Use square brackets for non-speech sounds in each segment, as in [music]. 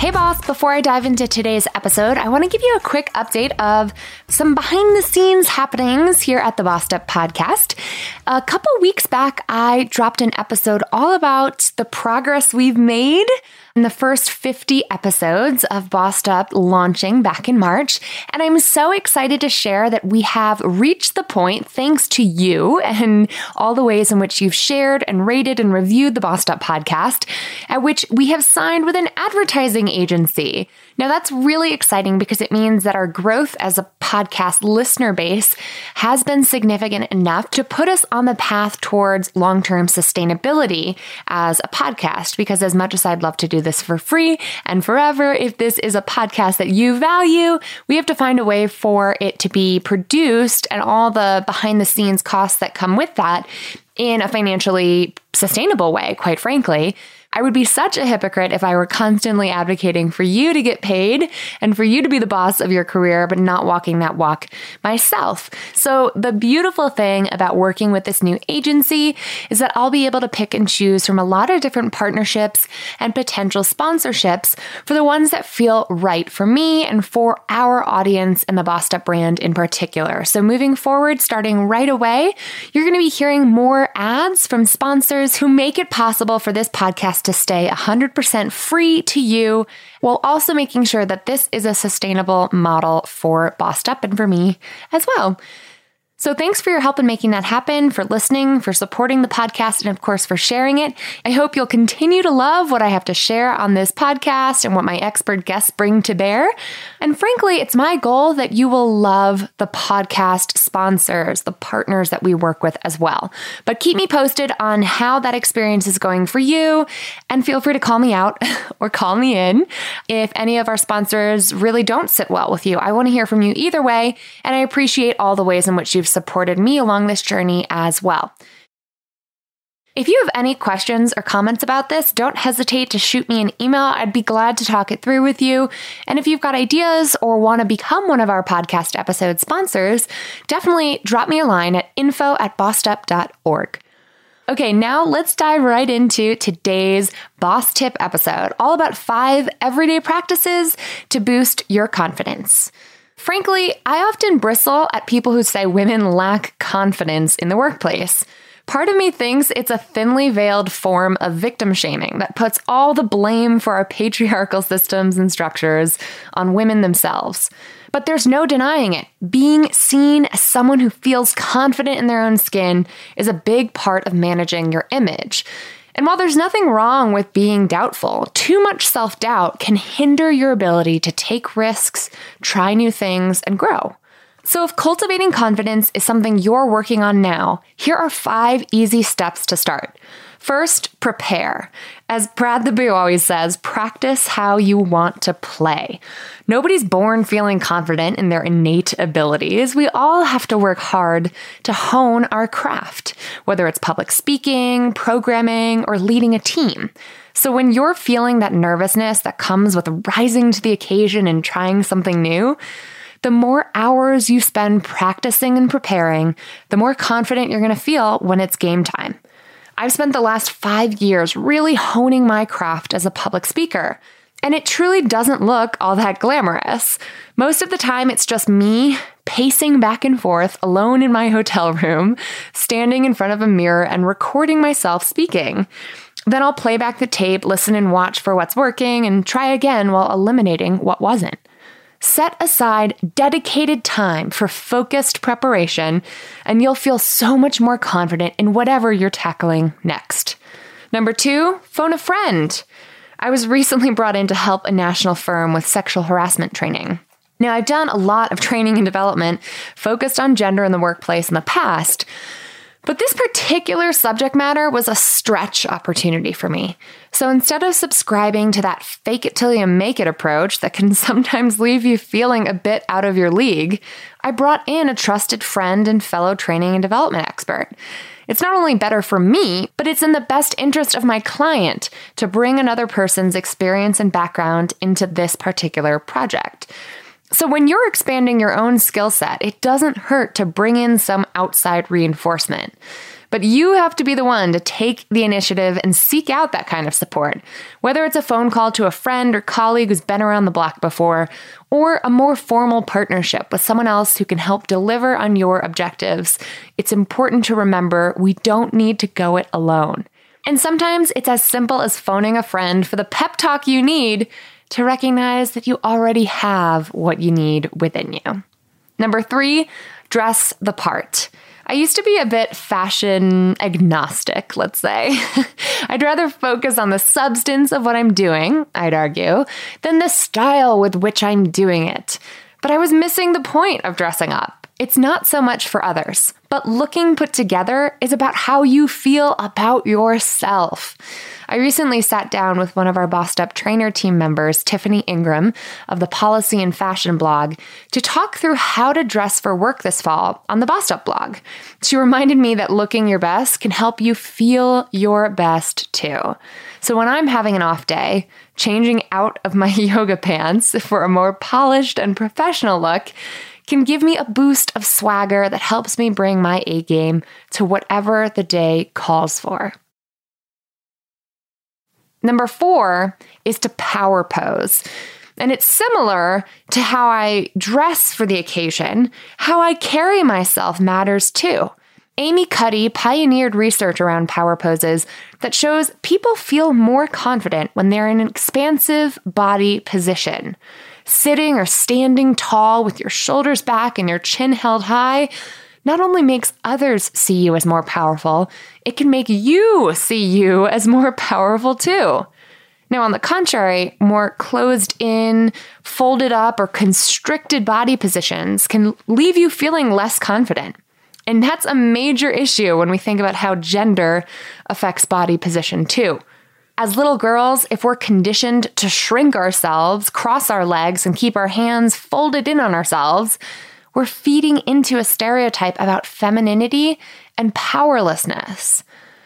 Hey, boss, before I dive into today's episode, I want to give you a quick update of some behind the scenes happenings here at the Bossed Up podcast. A couple weeks back, I dropped an episode all about the progress we've made in the first 50 episodes of Bossed Up launching back in March. And I'm so excited to share that we have reached the point, thanks to you and all the ways in which you've shared and rated and reviewed the Bossed Up podcast, at which we have signed with an advertising agency. Now, that's really exciting because it means that our growth as a podcast listener base has been significant enough to put us on the path towards long term sustainability as a podcast. Because as much as I'd love to do this for free and forever, if this is a podcast that you value, we have to find a way for it to be produced and all the behind the scenes costs that come with that in a financially sustainable way, quite frankly. I would be such a hypocrite if I were constantly advocating for you to get paid and for you to be the boss of your career, but not walking that walk myself. So, the beautiful thing about working with this new agency is that I'll be able to pick and choose from a lot of different partnerships and potential sponsorships for the ones that feel right for me and for our audience and the Bossed Up brand in particular. So, moving forward, starting right away, you're going to be hearing more ads from sponsors who make it possible for this podcast to stay 100% free to you while also making sure that this is a sustainable model for Bossed Up and for me as well. So thanks for your help in making that happen, for listening, for supporting the podcast, and of course for sharing it. I hope you'll continue to love what I have to share on this podcast and what my expert guests bring to bear. And frankly, it's my goal that you will love the podcast sponsors, the partners that we work with as well. But keep me posted on how that experience is going for you, and feel free to call me out [laughs] or call me in if any of our sponsors really don't sit well with you. I want to hear from you either way, and I appreciate all the ways in which you've supported me along this journey as well. If you have any questions or comments about this, don't hesitate to shoot me an email. I'd be glad to talk it through with you. And if you've got ideas or want to become one of our podcast episode sponsors, definitely drop me a line at info at bossedup.org. Okay, now let's dive right into today's boss tip episode, all about five everyday practices to boost your confidence. Frankly, I often bristle at people who say women lack confidence in the workplace. Part of me thinks it's a thinly veiled form of victim shaming that puts all the blame for our patriarchal systems and structures on women themselves. But there's no denying it. Being seen as someone who feels confident in their own skin is a big part of managing your image. And while there's nothing wrong with being doubtful, too much self doubt can hinder your ability to take risks, try new things, and grow. So, if cultivating confidence is something you're working on now, here are five easy steps to start. First, prepare. As Brad the Boo always says, practice how you want to play. Nobody's born feeling confident in their innate abilities. We all have to work hard to hone our craft, whether it's public speaking, programming, or leading a team. So when you're feeling that nervousness that comes with rising to the occasion and trying something new, the more hours you spend practicing and preparing, the more confident you're going to feel when it's game time. I've spent the last five years really honing my craft as a public speaker. And it truly doesn't look all that glamorous. Most of the time, it's just me pacing back and forth alone in my hotel room, standing in front of a mirror and recording myself speaking. Then I'll play back the tape, listen and watch for what's working, and try again while eliminating what wasn't. Set aside dedicated time for focused preparation, and you'll feel so much more confident in whatever you're tackling next. Number two, phone a friend. I was recently brought in to help a national firm with sexual harassment training. Now, I've done a lot of training and development focused on gender in the workplace in the past, but this particular subject matter was a stretch opportunity for me. So instead of subscribing to that fake it till you make it approach that can [laughs] sometimes leave you feeling a bit out of your league, I brought in a trusted friend and fellow training and development expert. It's not only better for me, but it's in the best interest of my client to bring another person's experience and background into this particular project. So, when you're expanding your own skill set, it doesn't hurt to bring in some outside reinforcement. But you have to be the one to take the initiative and seek out that kind of support. Whether it's a phone call to a friend or colleague who's been around the block before, or a more formal partnership with someone else who can help deliver on your objectives, it's important to remember we don't need to go it alone. And sometimes it's as simple as phoning a friend for the pep talk you need to recognize that you already have what you need within you. Number three, dress the part. I used to be a bit fashion agnostic, let's say. [laughs] I'd rather focus on the substance of what I'm doing, I'd argue, than the style with which I'm doing it. But I was missing the point of dressing up. It's not so much for others, but looking put together is about how you feel about yourself. I recently sat down with one of our Bossed Up trainer team members, Tiffany Ingram of the Policy and Fashion blog, to talk through how to dress for work this fall on the Bossed Up blog. She reminded me that looking your best can help you feel your best too. So when I'm having an off day, changing out of my [laughs] yoga pants for a more polished and professional look can give me a boost of swagger that helps me bring my A game to whatever the day calls for. Number four is to power pose. And it's similar to how I dress for the occasion. How I carry myself matters too. Amy Cuddy pioneered research around power poses that shows people feel more confident when they're in an expansive body position. Sitting or standing tall with your shoulders back and your chin held high not only makes others see you as more powerful, it can make you see you as more powerful too. Now, on the contrary, more closed in, folded up, or constricted body positions can leave you feeling less confident. And that's a major issue when we think about how gender affects body position too. As little girls, if we're conditioned to shrink ourselves, cross our legs, and keep our hands folded in on ourselves, we're feeding into a stereotype about femininity and powerlessness.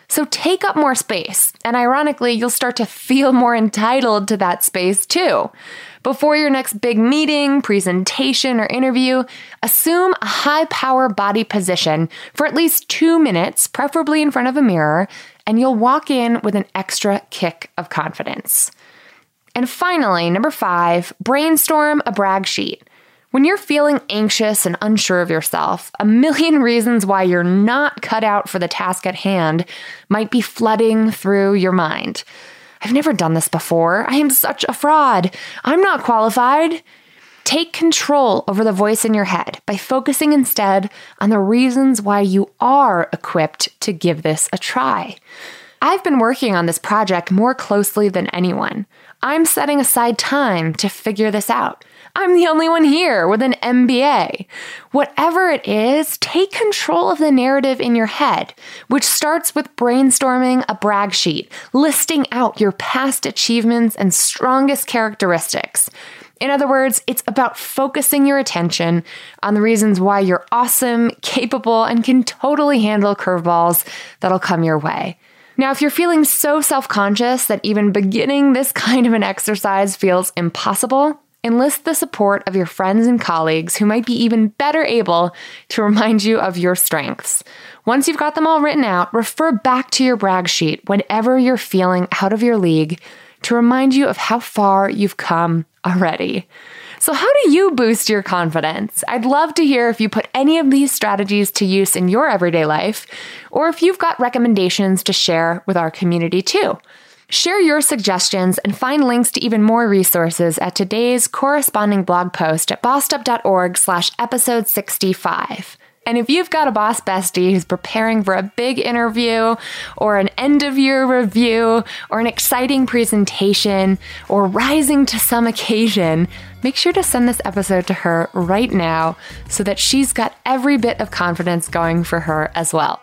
So take up more space, and ironically, you'll start to feel more entitled to that space too. Before your next big meeting, presentation, or interview, assume a high power body position for at least two minutes, preferably in front of a mirror, and you'll walk in with an extra kick of confidence. And finally, number five, brainstorm a brag sheet. When you're feeling anxious and unsure of yourself, a million [laughs] reasons why you're not cut out for the task at hand might be flooding through your mind. I've never done this before. I am such a fraud. I'm not qualified. Take control over the voice in your head by focusing instead on the reasons why you are equipped to give this a try. I've been working on this project more closely than anyone. I'm setting aside time to figure this out. I'm the only one here with an MBA. Whatever it is, take control of the narrative in your head, which starts with brainstorming a brag sheet, listing out your past achievements and strongest characteristics. In other words, it's about focusing your attention on the reasons why you're awesome, capable, and can totally handle curveballs that'll come your way. Now, if you're feeling so self conscious that even beginning this [laughs] kind of an exercise feels impossible, Enlist the support of your friends and colleagues who might be even better able to remind you of your strengths. Once you've got them all written out, refer back to your brag sheet whenever you're feeling out of your league to remind you of how far you've come already. So, how do you boost your confidence? I'd love to hear if you put any of these strategies to use in your everyday life, or if you've got recommendations to share with our community too. Share your suggestions and find links to even more resources at today's corresponding blog post at bossedup.org slash episode 65. And if you've got a boss bestie who's preparing for a big interview or an end of year review or an exciting presentation or rising to some occasion, make sure to send this episode to her right now so that she's got every bit of confidence going for her as well.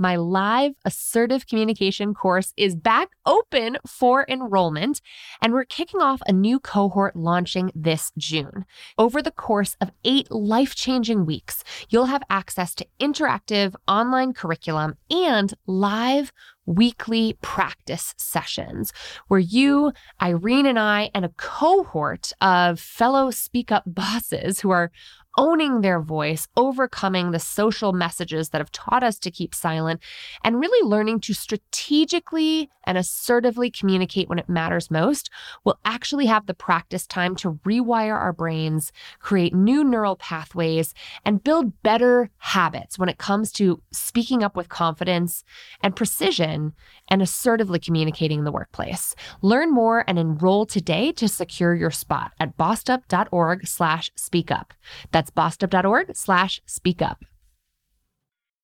my live assertive communication course, is back open for enrollment, and we're kicking off a new cohort launching this June. Over the course of eight life changing weeks, you'll have access to interactive online curriculum and live weekly practice sessions where you, Irene, and I, and a cohort of fellow Speak Up bosses who are owning their voice, overcoming the social messages that have taught us to keep silent, and really learning to strategically and assertively communicate when it matters most, will actually have the practice time to rewire our brains, create new neural pathways, and build better habits when it comes to speaking up with confidence and precision and assertively communicating in the workplace. Learn more and enroll today to secure your spot at bossedup.org slash speak up. That's bossedup.org slash speak up.